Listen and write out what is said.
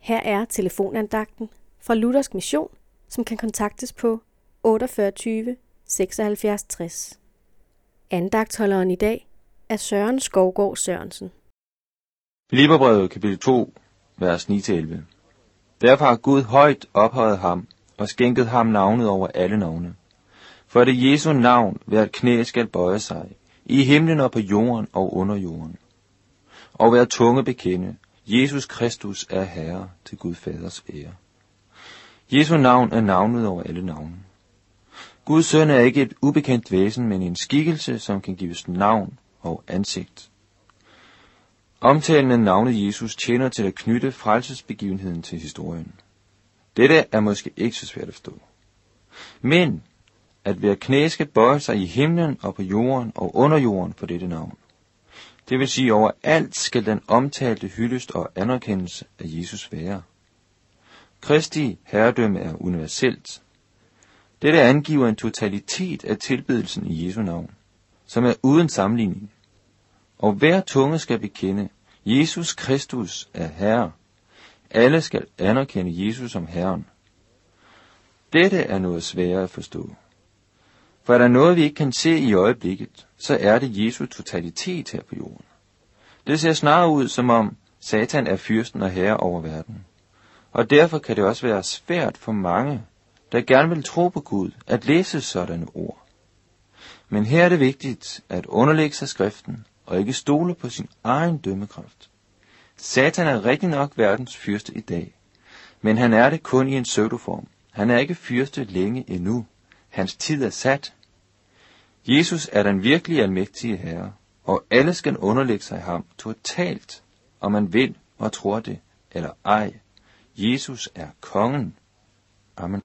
Her er telefonandagten fra Luthersk Mission, som kan kontaktes på 48 76 60. Andagtholderen i dag er Søren Skovgård Sørensen. Filipperbrevet kapitel 2, vers 9-11. Derfor har Gud højt ophøjet ham og skænket ham navnet over alle navne. For det Jesu navn hver knæ skal bøje sig, i himlen og på jorden og under jorden. Og hver tunge bekende, Jesus Kristus er Herre til Gud Faders ære. Jesu navn er navnet over alle navne. Guds søn er ikke et ubekendt væsen, men en skikkelse, som kan gives navn og ansigt. Omtalen af navnet Jesus tjener til at knytte frelsesbegivenheden til historien. Dette er måske ikke så svært at forstå. Men at hver knæ skal bøje sig i himlen og på jorden og under jorden for dette navn. Det vil sige, over alt skal den omtalte hyldest og anerkendelse af Jesus være. Kristi herredømme er universelt. Dette angiver en totalitet af tilbedelsen i Jesu navn, som er uden sammenligning. Og hver tunge skal bekende, Jesus Kristus er Herre. Alle skal anerkende Jesus som Herren. Dette er noget sværere at forstå. For er der noget, vi ikke kan se i øjeblikket, så er det Jesu totalitet her på jorden. Det ser snarere ud, som om Satan er fyrsten og herre over verden. Og derfor kan det også være svært for mange, der gerne vil tro på Gud, at læse sådanne ord. Men her er det vigtigt at underlægge sig skriften og ikke stole på sin egen dømmekraft. Satan er rigtig nok verdens fyrste i dag, men han er det kun i en pseudoform. Han er ikke fyrste længe endnu. Hans tid er sat. Jesus er den virkelige almægtige Herre, og alle skal underlægge sig ham totalt, om man vil og tror det eller ej. Jesus er kongen. Amen.